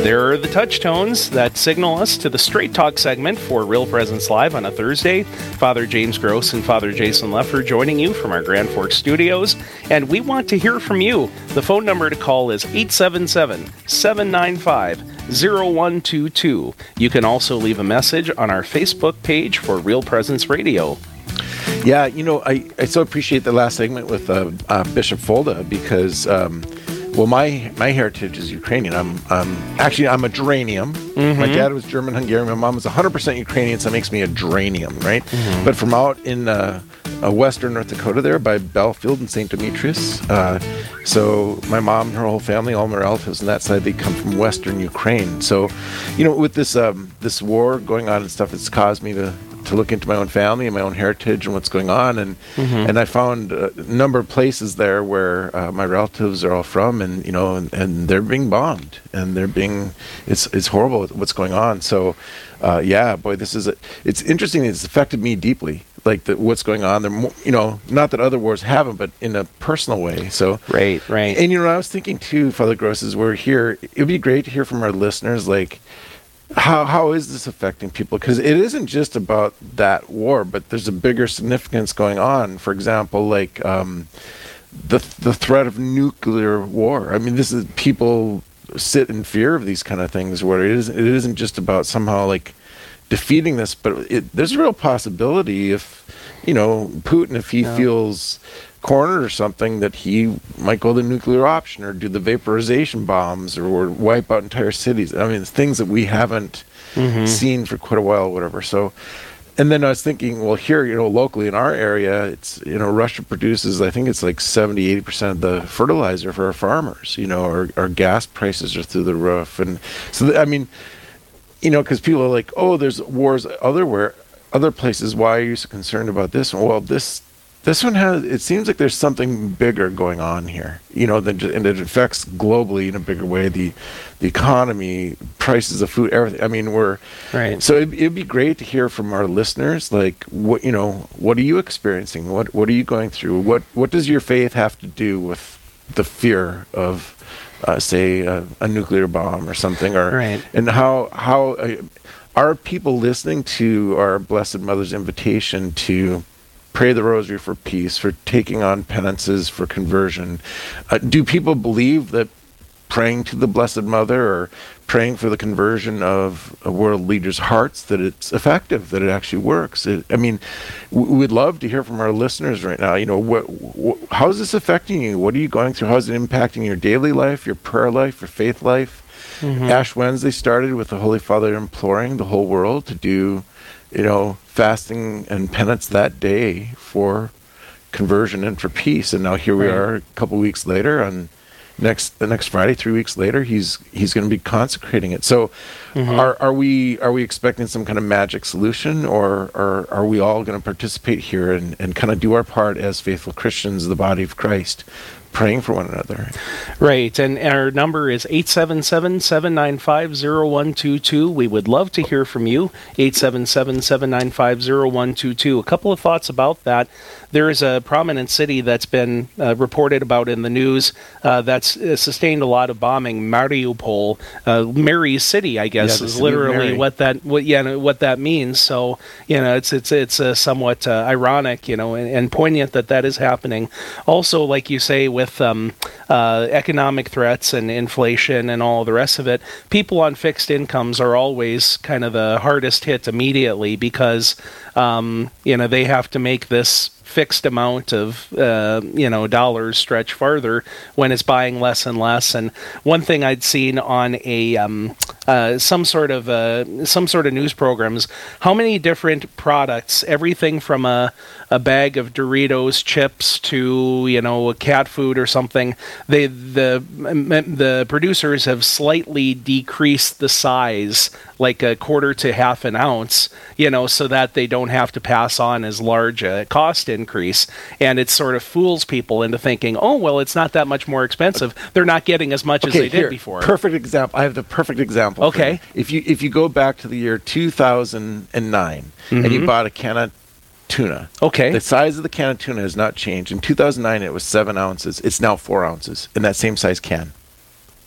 There are the touch tones that signal us to the Straight Talk segment for Real Presence Live on a Thursday. Father James Gross and Father Jason Leffer joining you from our Grand Forks studios. And we want to hear from you. The phone number to call is 877 795 0122. You can also leave a message on our Facebook page for Real Presence Radio. Yeah, you know, I, I so appreciate the last segment with uh, uh, Bishop Folda because. Um, well, my my heritage is Ukrainian. I'm um, actually I'm a geranium. Mm-hmm. My dad was German Hungarian. My mom was 100% Ukrainian, so that makes me a geranium, right? Mm-hmm. But from out in uh, uh, western North Dakota, there by Belfield and St. Demetrius. Uh, so my mom and her whole family, all my relatives on that side, they come from western Ukraine. So, you know, with this um, this war going on and stuff, it's caused me to to look into my own family and my own heritage and what's going on. And mm-hmm. and I found a number of places there where uh, my relatives are all from, and you know, and, and, they're being bombed, and they're being it's it's horrible what's going on. So, uh, yeah, boy, this is a, it's interesting. It's affected me deeply. Like the, what's going on there, you know, not that other wars haven't, but in a personal way. So right, right. And you know, I was thinking too, Father Gross, as we're here, it'd be great to hear from our listeners, like how how is this affecting people? Because it isn't just about that war, but there's a bigger significance going on. For example, like um, the the threat of nuclear war. I mean, this is people sit in fear of these kind of things. Where it is it isn't just about somehow like defeating this, but it, there's a real possibility if you know Putin, if he feels cornered or something that he might go the nuclear option or do the vaporization bombs or, or wipe out entire cities. I mean, things that we haven't mm-hmm. seen for quite a while, whatever. So, and then I was thinking, well, here, you know, locally in our area, it's, you know, Russia produces, I think it's like 70, 80% of the fertilizer for our farmers, you know, our, our gas prices are through the roof. And so, I mean, you know, because people are like, oh, there's wars otherwhere, other places. Why are you so concerned about this? Well, this this one has. It seems like there's something bigger going on here. You know, that and it affects globally in a bigger way. The the economy, prices of food, everything. I mean, we're right. So it, it'd be great to hear from our listeners. Like, what you know, what are you experiencing? What what are you going through? What what does your faith have to do with the fear of, uh, say, a, a, nuclear bomb or something? Or right. and how how uh, are people listening to our Blessed Mother's invitation to pray the rosary for peace, for taking on penances for conversion. Uh, do people believe that praying to the Blessed Mother or praying for the conversion of world leaders' hearts that it's effective, that it actually works? It, I mean, we'd love to hear from our listeners right now. You know, what, what, how is this affecting you? What are you going through? How is it impacting your daily life, your prayer life, your faith life? Mm-hmm. Ash Wednesday started with the Holy Father imploring the whole world to do you know, fasting and penance that day for conversion and for peace. And now here we are, a couple weeks later, on next the next Friday, three weeks later, he's he's going to be consecrating it. So, mm-hmm. are are we are we expecting some kind of magic solution, or, or are we all going to participate here and, and kind of do our part as faithful Christians, the body of Christ, praying for one another. Right. And our number is 877 795 0122. We would love to hear from you. 877 795 0122. A couple of thoughts about that. There is a prominent city that's been uh, reported about in the news uh, that's uh, sustained a lot of bombing. Mariupol, uh, Mary's city, I guess, yeah, is literally what that what yeah what that means. So you know, it's it's it's uh, somewhat uh, ironic, you know, and, and, poignant that that is happening. Also, like you say, with um, economic threats and inflation and all the rest of it, people on fixed incomes are always kind of the hardest hit immediately because um, you know they have to make this fixed amount of uh, you know dollars stretch farther when it's buying less and less. And one thing I'd seen on a um, uh, some sort of uh, some sort of news programs. How many different products, everything from a a bag of Doritos chips to you know a cat food or something, they the the producers have slightly decreased the size, like a quarter to half an ounce, you know, so that they don't have to pass on as large a cost increase, and it sort of fools people into thinking, oh well, it's not that much more expensive. They're not getting as much okay, as they here, did before. Perfect example. I have the perfect example. Okay. you. If you if you go back to the year 2009 and you mm-hmm. bought a can of tuna, Okay. the size of the can of tuna has not changed. In 2009, it was seven ounces. It's now four ounces in that same size can.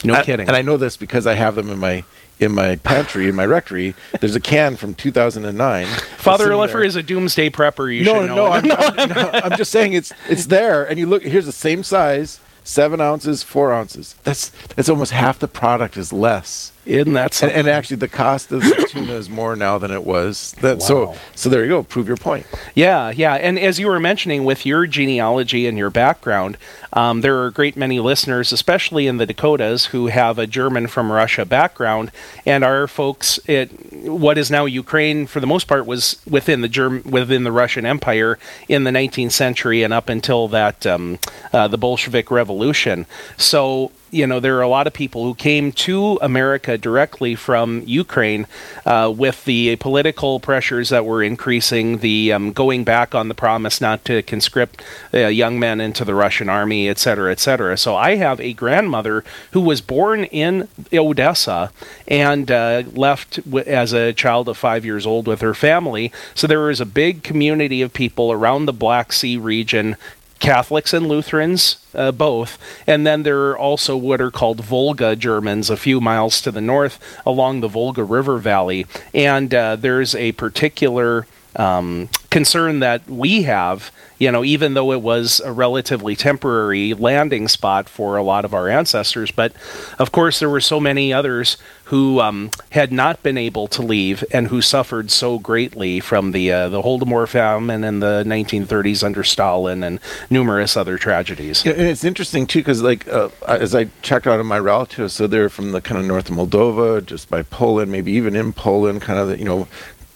no I- kidding. And I know this because I have them in my in my pantry in my rectory. There's a can from 2009. Father Leffer is a doomsday prepper. You no, should know. no, I'm, I'm, no, I'm just saying it's it's there, and you look. Here's the same size, seven ounces, four ounces. That's that's almost half the product is less. Isn't that And, something? and actually, the cost of the tuna is more now than it was. That, So, Wow. so there you go. Prove your point. Yeah, yeah. And as you were mentioning with your genealogy and your background, um, there are a great many listeners, especially in the Dakotas, who have a German from Russia background. And our folks, it, what is now Ukraine, for the most part, was within the Germ- within the Russian Empire in the 19th century and up until that um, uh, the Bolshevik Revolution. So you know, there are a lot of people who came to America directly from Ukraine uh, with the political pressures that were increasing, the um, going back on the promise not to conscript uh, young men into the Russian army, et cetera, et cetera. So I have a grandmother who was born in Odessa and uh, left w- as a child of five years old with her family. So there was a big community of people around the Black Sea region Catholics and Lutherans, uh, both. And then there are also what are called Volga Germans a few miles to the north along the Volga River Valley. And uh, there's a particular um, concern that we have, you know, even though it was a relatively temporary landing spot for a lot of our ancestors. But of course, there were so many others who um, had not been able to leave and who suffered so greatly from the uh, the Holodomor famine in the 1930s under Stalin and numerous other tragedies. Yeah, and it's interesting too because like uh, as I checked out of my relatives, so they're from the kind of north of Moldova, just by Poland, maybe even in Poland, kind of the, you know,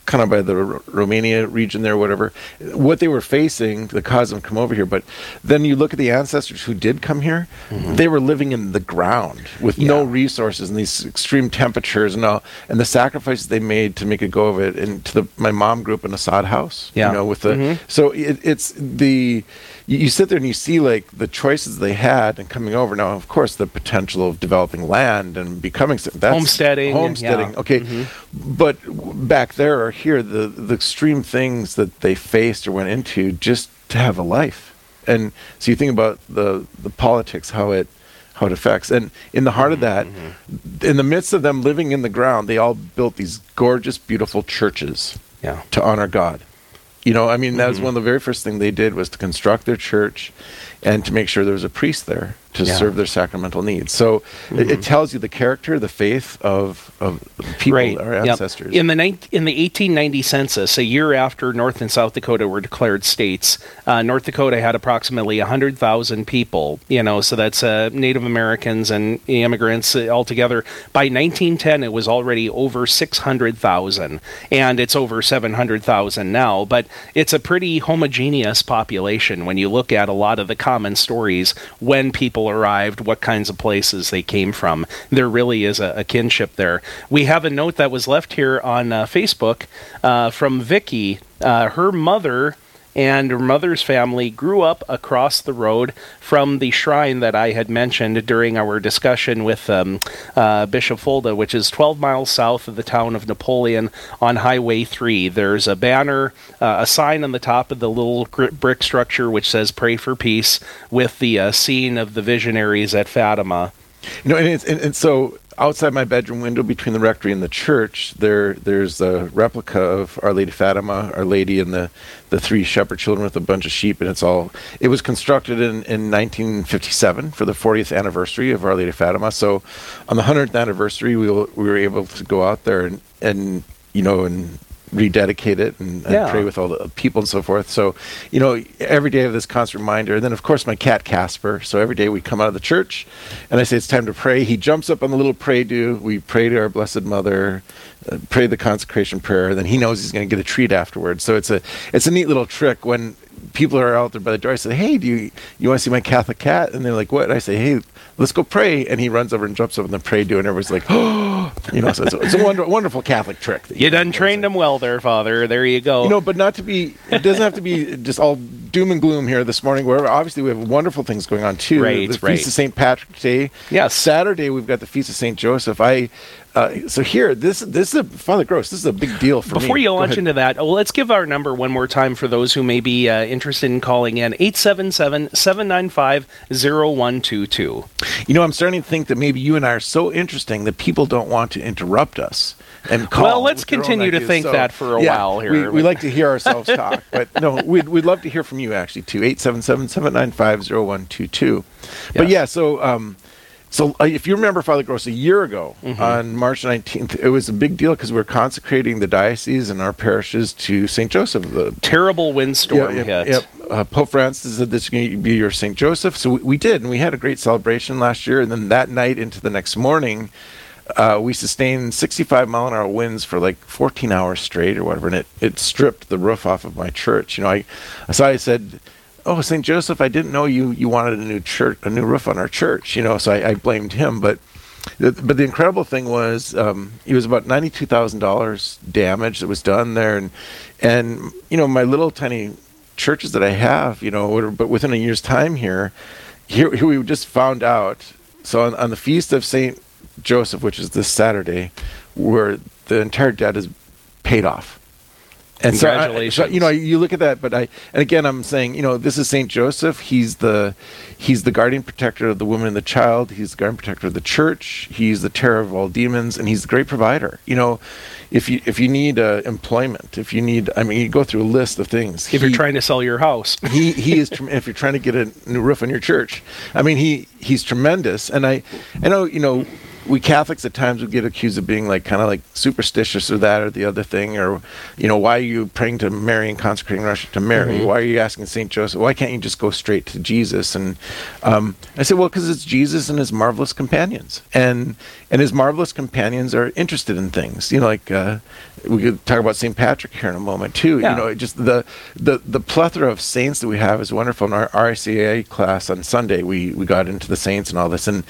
kind of by the R- Romania region there, whatever. What they were facing, the cause them come over here. But then you look at the ancestors who did come here; they were living in the ground with no Mm-hmm. Resources and these extreme temperatures and all, and the sacrifices they made to make a go of it. And to the my mom grew up in a sod house, Yeah. you know, with the Mhm. so it, it's the you, you sit there and you see like the choices they had and coming over. Now, of course, the potential of developing land and becoming that's Homesteading, homesteading. yeah. Okay, Mhm. but w- back there or here, the the extreme things that they faced or went into just to have a life. And so you think about the the politics, how it how it affects. And in the heart of that, Mm-hmm. in the midst of them living in the ground, they all built these gorgeous, beautiful churches Yeah. to honor God. You know, I mean, that was Mhm. one of the very first thing they did was to construct their church and to make sure there was a priest there to Yeah. serve their sacramental needs. So it, it tells you the character, the faith of of people, right. our Yep. ancestors. In the nine in the 1890 census, a year after North and South Dakota were declared states, uh, North Dakota had approximately 100,000 people. You know, so that's uh, Native Americans and immigrants uh, altogether. By 1910, it was already over 600,000, and it's over 700,000 now. But it's a pretty homogeneous population when you look at a lot of the common stories when people arrived, what kinds of places they came from. There really is a, a kinship there. We have a note that was left here on uh, Facebook uh, from Vicky. Uh, her mother and her mother's family grew up across the road from the shrine that I had mentioned during our discussion with um, uh, Bishop Folda, which is 12 miles south of the town of Napoleon on Highway 3. There's a banner, uh, a sign on the top of the little gr- brick structure which says Pray for Peace with the uh, scene of the visionaries at Fatima. You know, and, and, and so outside my bedroom window between the rectory and the church, there there's a replica of Our Lady Fatima, Our Lady and the, the three shepherd children with a bunch of sheep, and it's all. It was constructed in, in 1957 for the 40th anniversary of Our Lady Fatima. So, on the 100th anniversary, we will, we were able to go out there and and you know and rededicate it and, and Yeah. pray with all the people and so forth. So, you know, every day I have this constant reminder. And then, of course, my cat Casper. So every day we come out of the church and I say it's time to pray. He jumps up on the little prie-dieu. We pray to our Blessed Mother, uh, pray the consecration prayer. Then he knows he's going to get a treat afterwards. So it's a it's a neat little trick when people are out there by the door. I say, "Hey, do you you want to see my Catholic cat?" And they're like, "What?" And I say, "Hey, let's go pray." And he runs over and jumps up in the prie-dieu, and everyone's like, "Oh!" You know, so it's a, it's a wonder, wonderful Catholic trick. You can done trained them well there, Father. There you go. You know, but not to be. It doesn't have to be just all doom and gloom here this morning. Where obviously we have wonderful things going on too. Right, the right. Feast of Saint Patrick's Day. Yeah. Saturday we've got the Feast of Saint Joseph. I. Uh, so here, this this is a Father Gross. This is a big deal for me. Before you Go launch ahead. into that, well, let's give our number one more time for those who may be uh, interested in calling in 877 795 0122. You know, I'm starting to think that maybe you and I are so interesting that people don't want to interrupt us. And call Well, let's with their own continue to think that for a yeah, while here, We, we like to hear ourselves talk, but no, we'd, we'd love to hear from you actually too. 877-795-0122. But Yes. yeah, so um, so uh, if you remember Father Gross a year ago Mm-hmm. on March 19th, it was a big deal because we were consecrating the diocese and our parishes to St. Joseph, the Terrible windstorm yeah, hit. Yep. Uh, Pope Francis said this is going to be your St. Joseph. So we, we did, and we had a great celebration last year. And then that night into the next morning, uh, we sustained 65 mile an hour winds for like 14 hours straight or whatever. And it, it stripped the roof off of my church. You know, I, so I said, Oh, St. Joseph, I didn't know you, you wanted a new church, a new roof on our church, you know, so I, I blamed him. But the, but the incredible thing was, um, it was about ninety-two thousand dollars damage that was done there, and and you know my little tiny churches that I have, you know, but within a year's time here, here, here we just found out. So on, on the feast of Saint Joseph, which is this Saturday, where the entire debt is paid off. And so I- so, you know, you look at that, but I, and again, I'm saying, you know, this is Saint Joseph. He's the, he's the guardian protector of the woman and the child. He's the guardian protector of the church. He's the terror of all demons, and he's the great provider. You know, if you if you need uh, employment, if you need, I mean, you go through a list of things. If you're trying to sell your house. he he is if you're trying to get a new roof on your church i mean he he's tremendous and i i know you know we catholics at times would get accused of being like kind of like superstitious or that or the other thing or you know why are you praying to mary and consecrating russia to mary why are you asking saint joseph why can't you just go straight to jesus and um, i said well because it's jesus and his marvelous companions and and his marvelous companions are interested in things you know like uh, we could talk about St. Patrick here in a moment too. Yeah. You know, it just the, the the plethora of saints that we have is wonderful. In our RCIA class on Sunday, we we got into the saints and all this, and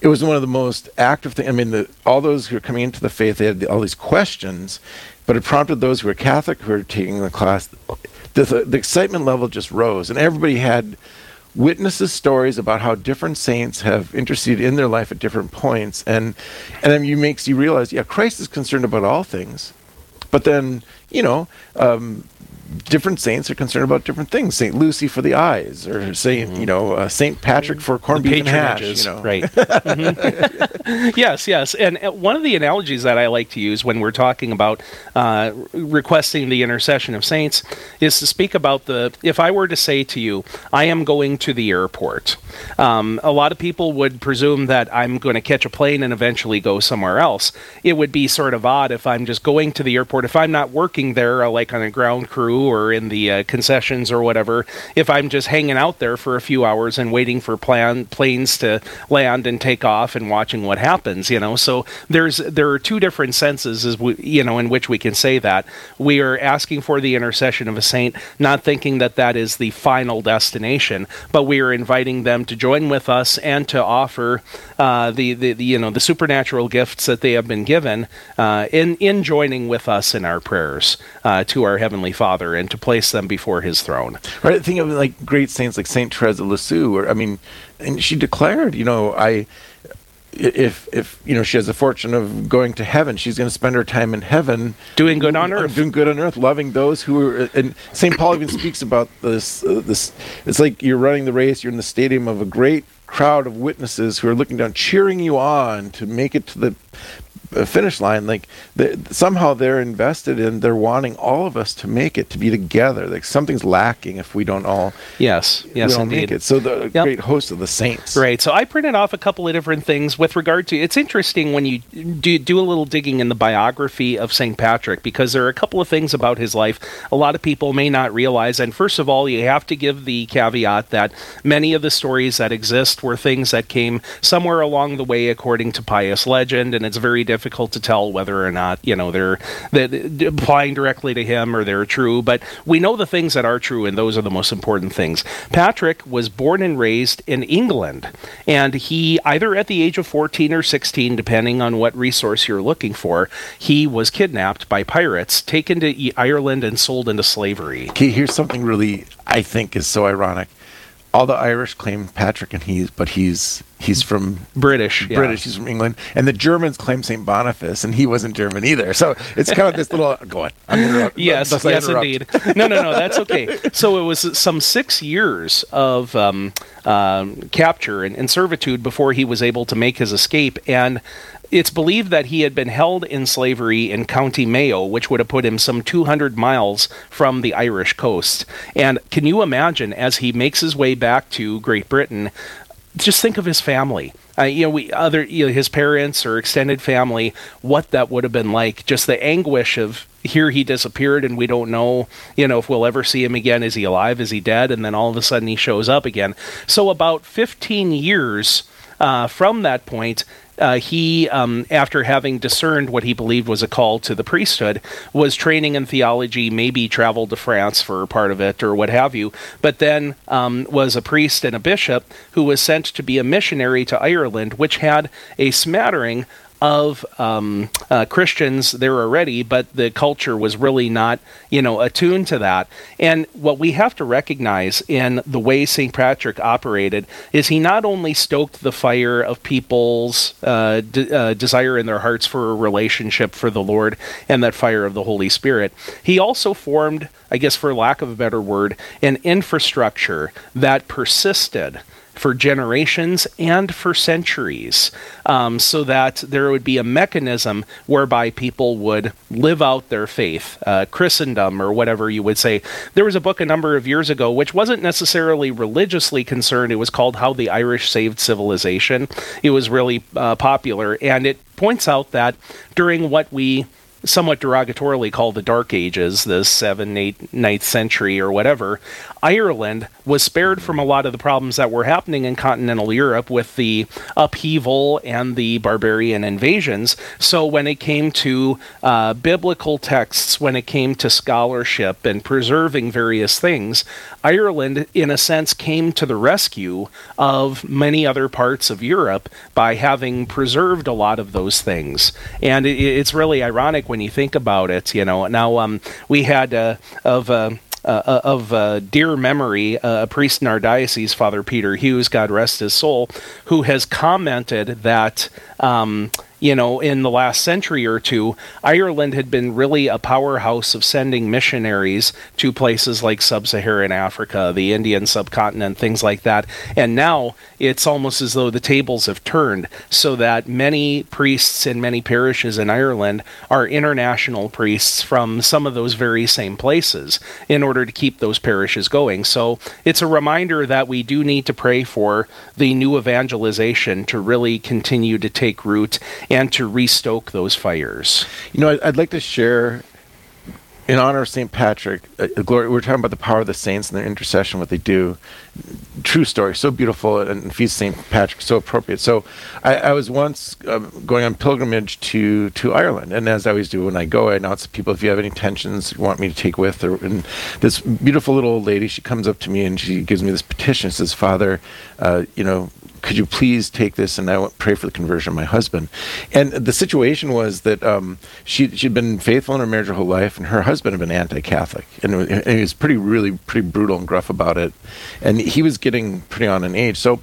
it was one of the most active things. I mean, the, all those who are coming into the faith, they had all these questions, but it prompted those who were Catholic who were taking the class. The, the, the excitement level just rose, and everybody had witnesses stories about how different saints have interceded in their life at different points and and then you makes you realize yeah christ is concerned about all things but then you know um, different saints are concerned about different things saint lucy for the eyes or saint you know uh, saint patrick for corned the beef and hash you know right? Mhm. yes, yes. And uh, one of the analogies that I like to use when we're talking about uh, requesting the intercession of saints is to speak about the. If I were to say to you, "I am going to the airport," um, a lot of people would presume that I'm going to catch a plane and eventually go somewhere else. It would be sort of odd if I'm just going to the airport. If I'm not working there, uh, like on a ground crew or in the uh, concessions or whatever, if I'm just hanging out there for a few hours and waiting for plan planes to land and take off and watching what happens, you know. So there's there are two different senses, as we, you know, in which we can say that we are asking for the intercession of a saint, not thinking that that is the final destination, but we are inviting them to join with us and to offer uh, the, the, the you know the supernatural gifts that they have been given uh, in in joining with us in our prayers uh, to our heavenly Father and to place them before His throne. Right. Think of like great saints like Saint Teresa of Lisieux, or I mean, and she declared, you know, I, if if you know she has the fortune of going to heaven, she's going to spend her time in heaven Doing good on earth. doing good on earth, loving those who are. And Saint Paul even speaks about this. Uh, this it's like you're running the race. You're in the stadium of a great crowd of witnesses who are looking down, cheering you on to make it to the finish line. Like they, somehow they're invested in, they're wanting all of us to make it, to be together. Like something's lacking if we don't all. Yes, yes, we indeed. make it. So the Yep. great host of the saints. Right. So I printed off a couple of different things with regard to. It's interesting when you do do a little digging in the biography of St. Patrick because there are a couple of things about his life a lot of people may not realize. And first of all, you have to give the caveat that many of the stories that exist were things that came somewhere along the way according to pious legend, and it's very difficult to tell whether or not you know they're that applying directly to him or they're true. But we know the things that are true, and those are the most important things. Patrick was born and raised in England, and he either at the age of 14 or 16, depending on what resource you're looking for, he was kidnapped by pirates, taken to Ireland, and sold into slavery. Okay, here's something really I think is so ironic. All the Irish claim Patrick, and he's but he's he's from British, yeah. British. He's from England, and the Germans claim Saint Boniface, and he wasn't German either. So it's kind of this little. Go on. Interrupt- Yes, yes, indeed. No, no, no, that's okay. So it was some six years of um, um, capture and, and servitude before he was able to make his escape, and it's believed that he had been held in slavery in County Mayo, which would have put him some 200 miles from the Irish coast. And can you imagine, as he makes his way back to Great Britain, just think of his family. Uh, you know, we other you know, his parents or extended family, what that would have been like. Just the anguish of here he disappeared and we don't know, you know, if we'll ever see him again. Is he alive? Is he dead? And then all of a sudden he shows up again. So about 15 years uh, from that point, uh, he, um, after having discerned what he believed was a call to the priesthood, was training in theology, maybe traveled to France for part of it or what have you, but then um, was a priest and a bishop who was sent to be a missionary to Ireland, which had a smattering of um, uh, Christians there already, but the culture was really not, you know, attuned to that. And what we have to recognize in the way St. Patrick operated is he not only stoked the fire of people's uh, de- uh, desire in their hearts for a relationship for the Lord and that fire of the Holy Spirit, he also formed, I guess, for lack of a better word, an infrastructure that persisted for generations and for centuries, um, so that there would be a mechanism whereby people would live out their faith, uh, Christendom, or whatever you would say. There was a book a number of years ago which wasn't necessarily religiously concerned. It was called How the Irish Saved Civilization. It was really uh, popular, and it points out that during what we somewhat derogatorily called the Dark Ages, the 7th, 8th, 9th century or whatever, Ireland was spared from a lot of the problems that were happening in continental Europe with the upheaval and the barbarian invasions. So when it came to uh, biblical texts, when it came to scholarship and preserving various things, Ireland, in a sense, came to the rescue of many other parts of Europe by having preserved a lot of those things. And it, it's really ironic when you think about it. You know, now um, we had uh, of. Uh, uh, of uh, dear memory, uh, a priest in our diocese, Father Peter Hughes, God rest his soul, who has commented that. Um, you know, in the last century or two, Ireland had been really a powerhouse of sending missionaries to places like sub Saharan Africa, the Indian subcontinent, things like that. And now it's almost as though the tables have turned so that many priests in many parishes in Ireland are international priests from some of those very same places in order to keep those parishes going. So it's a reminder that we do need to pray for the new evangelization to really continue to take root and to restoke those fires. You know, I'd, like to share, in honor of St. Patrick, uh, uh, glory. We're talking about the power of the saints and their intercession, what they do. True story, so beautiful, and Feast St. Patrick, so appropriate. So, I, I was once uh, going on pilgrimage to to Ireland, and as I always do when I go, I announce to people if you have any intentions you want me to take with. Or, and this beautiful little old lady, she comes up to me and she gives me this petition. Says, "Father, uh, you know." Could you please take this and I pray for the conversion of my husband? And the situation was that um, she she'd been faithful in her marriage her whole life, and her husband had been anti-Catholic, and, and he was pretty really pretty brutal and gruff about it, and he was getting pretty on in age. So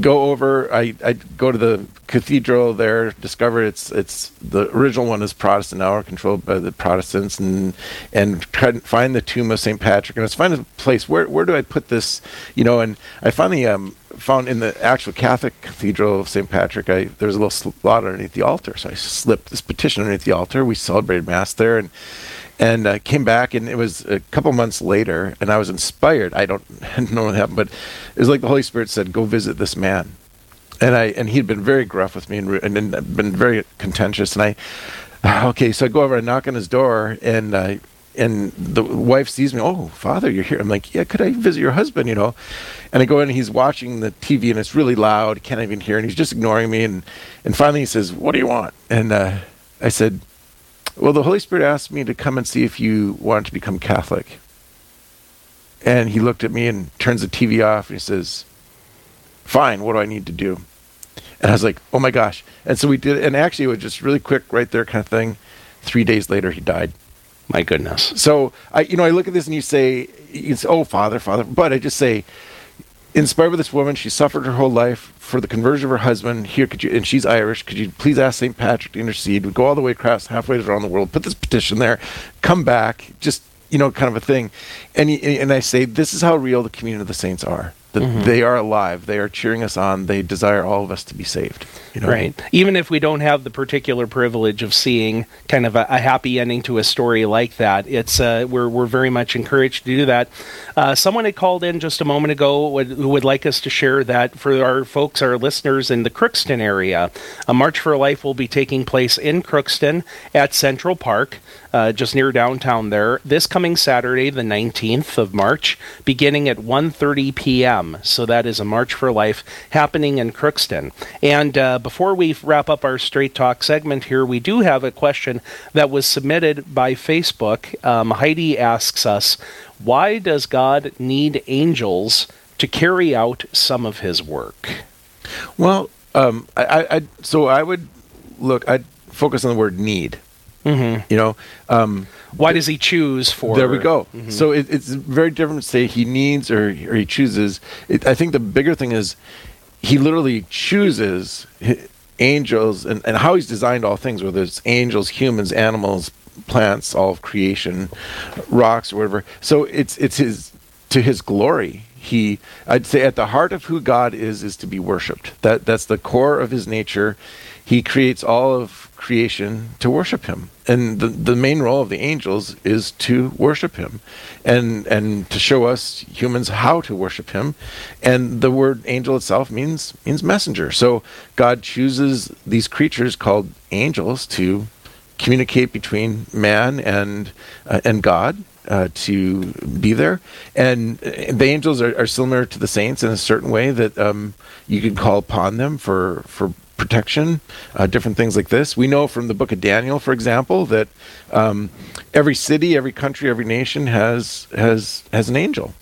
go over. I I go to the cathedral there, discover it's it's the original one is Protestant now, controlled by the Protestants, and and try to find the tomb of Saint Patrick, and I was find a place where where do I put this, you know, and I finally um found in the actual Catholic Cathedral of St. Patrick, I there was a little slot underneath the altar. So I slipped this petition underneath the altar. We celebrated Mass there, and and uh, came back, and it was a couple months later, and I was inspired. I don't know what happened, but it was like the Holy Spirit said, "Go visit this man." And I and he'd been very gruff with me and, and been very contentious. And I, okay, so I go over and knock on his door, and uh, and the wife sees me. Oh, father, you're here. I'm like, yeah. Could I visit your husband? You know. And I go in, and he's watching the TV, and it's really loud. Can't even hear, and he's just ignoring me. And and finally, he says, "What do you want?" And uh, I said, "Well, the Holy Spirit asked me to come and see if you want to become Catholic." And he looked at me and turns the TV off, and he says, "Fine. What do I need to do?" And I was like, "Oh my gosh!" And so we did, and actually, it was just really quick, right there, kind of thing. Three days later, he died. My goodness. So I, you know, I look at this and you say, "Oh, Father, Father," but I just say, inspired by this woman, she suffered her whole life for the conversion of her husband. Here, could you? And she's Irish. Could you please ask Saint Patrick to intercede? We go all the way across, halfway around the world, put this petition there, come back, just you know, kind of a thing. And and I say, this is how real the communion of the saints are. That mm-hmm. they are alive. They are cheering us on. They desire all of us to be saved you know? right. Even if we don't have the particular privilege of seeing kind of a, a happy ending to a story like that it's uh, we're, we're very much encouraged to do that. Uh, someone had called in just a moment ago would, who would like us to share that for our folks our listeners in the crookston area. A march for life will be taking place in crookston at central park uh, just near downtown there this coming saturday the 19th of march beginning at 1.30 p.m so that is a March for Life happening in Crookston. And uh, before we wrap up our Straight Talk segment here, we do have a question that was submitted by Facebook. Um, Heidi asks us, why does God need angels to carry out some of his work? Well, um, I, I, so I would look, I'd focus on the word need. Mm-hmm. You know, um, why does he choose for? There we go. Mm-hmm. So it, it's very different to say he needs or, or he chooses. It, I think the bigger thing is he literally chooses angels and, and how he's designed all things, whether it's angels, humans, animals, plants, all of creation, rocks, or whatever. So it's it's his to his glory. He, I'd say, at the heart of who God is, is to be worshipped. That that's the core of his nature. He creates all of creation to worship him. And the, the main role of the angels is to worship him and, and to show us humans how to worship him. And the word angel itself means, means messenger. So God chooses these creatures called angels to communicate between man and, uh, and God. Uh, to be there. And the angels are, are, similar to the saints in a certain way that um, you can call upon them for, for protection, uh, different things like this. We know from the book of Daniel, for example, that um, every city, every country, every nation has has has an angel,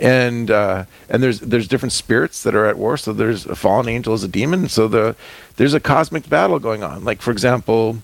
and uh, and there's there's different spirits that are at war. So there's a fallen angel as a demon. So the there's a cosmic battle going on. Like for example,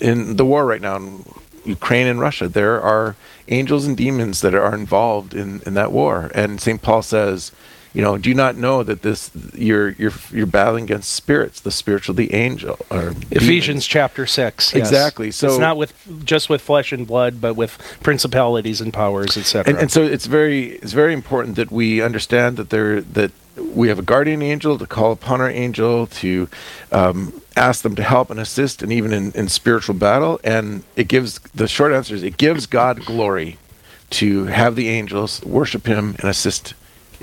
in the war right now in Ukraine and Russia, there are angels and demons that are involved in in that war. And Saint Paul says you know, do you not know that this you're you're you're battling against spirits, the spiritual, the angel, or Ephesians demons. chapter six. Yes. Exactly. So it's not with just with flesh and blood, but with principalities and powers, etc. And, and so it's very it's very important that we understand that there that we have a guardian angel to call upon our angel to um, ask them to help and assist, and even in, in spiritual battle. And it gives the short answer is it gives God glory to have the angels worship Him and assist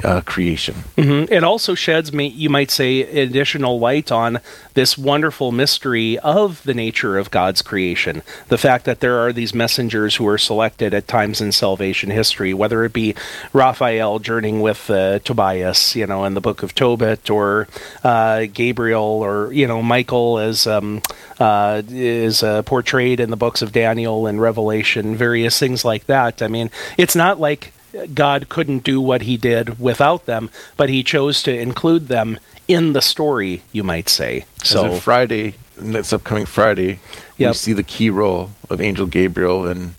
uh, creation. Mm-hmm. It also sheds, you might say, additional light on this wonderful mystery of the nature of God's creation. The fact that there are these messengers who are selected at times in salvation history, whether it be Raphael journeying with uh, Tobias, you know, in the book of Tobit, or uh, Gabriel, or you know, Michael as um, uh, is uh, portrayed in the books of Daniel and Revelation, various things like that. I mean, it's not like God couldn't do what he did without them, but he chose to include them in the story, you might say. So Friday, next upcoming Friday, yep. we see the key role of Angel Gabriel and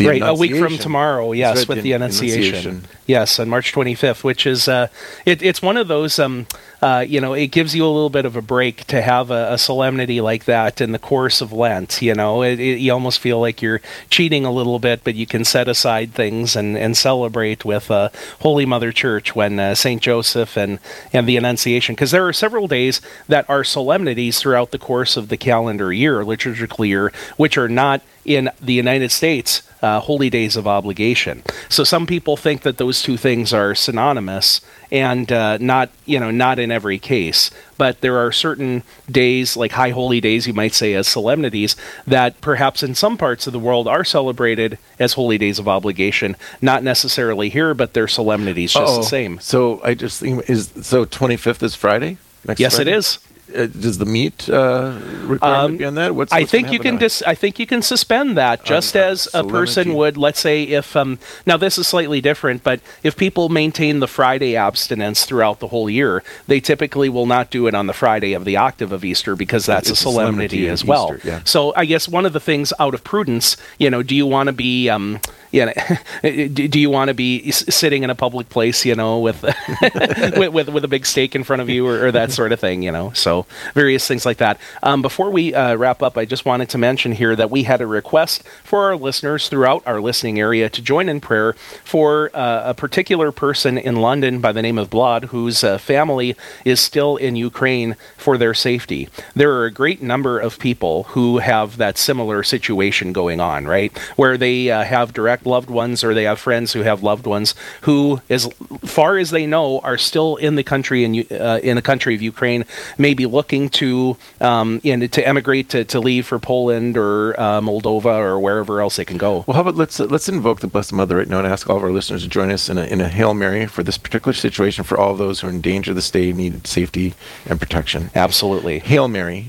right, a week from tomorrow, yes, right, with the the, Annunciation. Annunciation. Yes, on March 25th, which is uh, it, it's one of those, um, uh, you know, it gives you a little bit of a break to have a, a solemnity like that in the course of Lent. You know, it, it, you almost feel like you're cheating a little bit, but you can set aside things and, and celebrate with uh, Holy Mother Church when uh, Saint Joseph and and the Annunciation, because there are several days that are solemnities throughout the course of the calendar year, liturgical year, which are not in the United States uh, holy days of obligation. So some people think that those two things are synonymous, and uh, not you know not in every case. But there are certain days, like high holy days, you might say, as solemnities, that perhaps in some parts of the world are celebrated as holy days of obligation. Not necessarily here, but they're solemnities just Uh-oh. the same. So I just think is so 25th is Friday. Next Yes, Friday? it is. Uh, does the meat uh, requirement Um, be on that? What's, I think you can dis- I think you can suspend that just uh, as a person would. Let's say if um, now this is slightly different, but if people maintain the Friday abstinence throughout the whole year, they typically will not do it on the Friday of the octave of Easter because that's It's a a solemnity, solemnity as well. Easter, yeah. So I guess one of the things out of prudence, you know, do you want to be um, you know, do do you want to be sitting in a public place, you know, with with, with with a big steak in front of you or, or that sort of thing, you know? So various things like that. Um, before we uh, wrap up, I just wanted to mention here that we had a request for our listeners throughout our listening area to join in prayer for uh, a particular person in London by the name of Blad, whose uh, family is still in Ukraine for their safety. There are a great number of people who have that similar situation going on, right? Where they uh, have direct loved ones or they have friends who have loved ones who, as far as they know, are still in the country in, uh, in the country of Ukraine, maybe looking to um, in, to emigrate to, to leave for Poland or uh, Moldova or wherever else they can go. Well, how about let's uh, let's invoke the Blessed Mother right now and ask all of our listeners to join us in a, in a Hail Mary for this particular situation for all those who are in danger of the stay, need safety and protection. Absolutely. Hail Mary,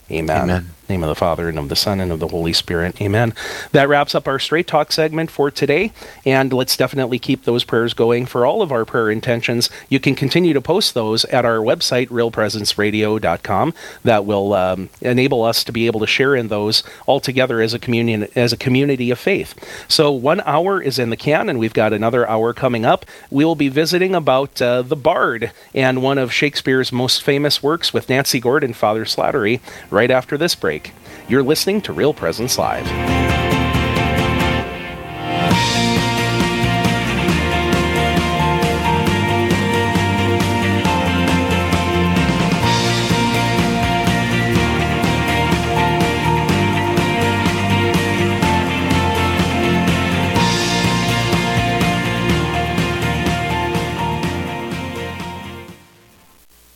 Amen. Amen. Name of the Father, and of the Son, and of the Holy Spirit. Amen. That wraps up our Straight Talk segment for today, and let's definitely keep those prayers going for all of our prayer intentions. You can continue to post those at our website, realpresenceradio.com. That will um, enable us to be able to share in those all together as a communion, as a community of faith. So one hour is in the can, and we've got another hour coming up. We will be visiting about uh, the Bard and one of Shakespeare's most famous works with Nancy Gordon, Father Slattery, right after this break. You're listening to Real Presence Live.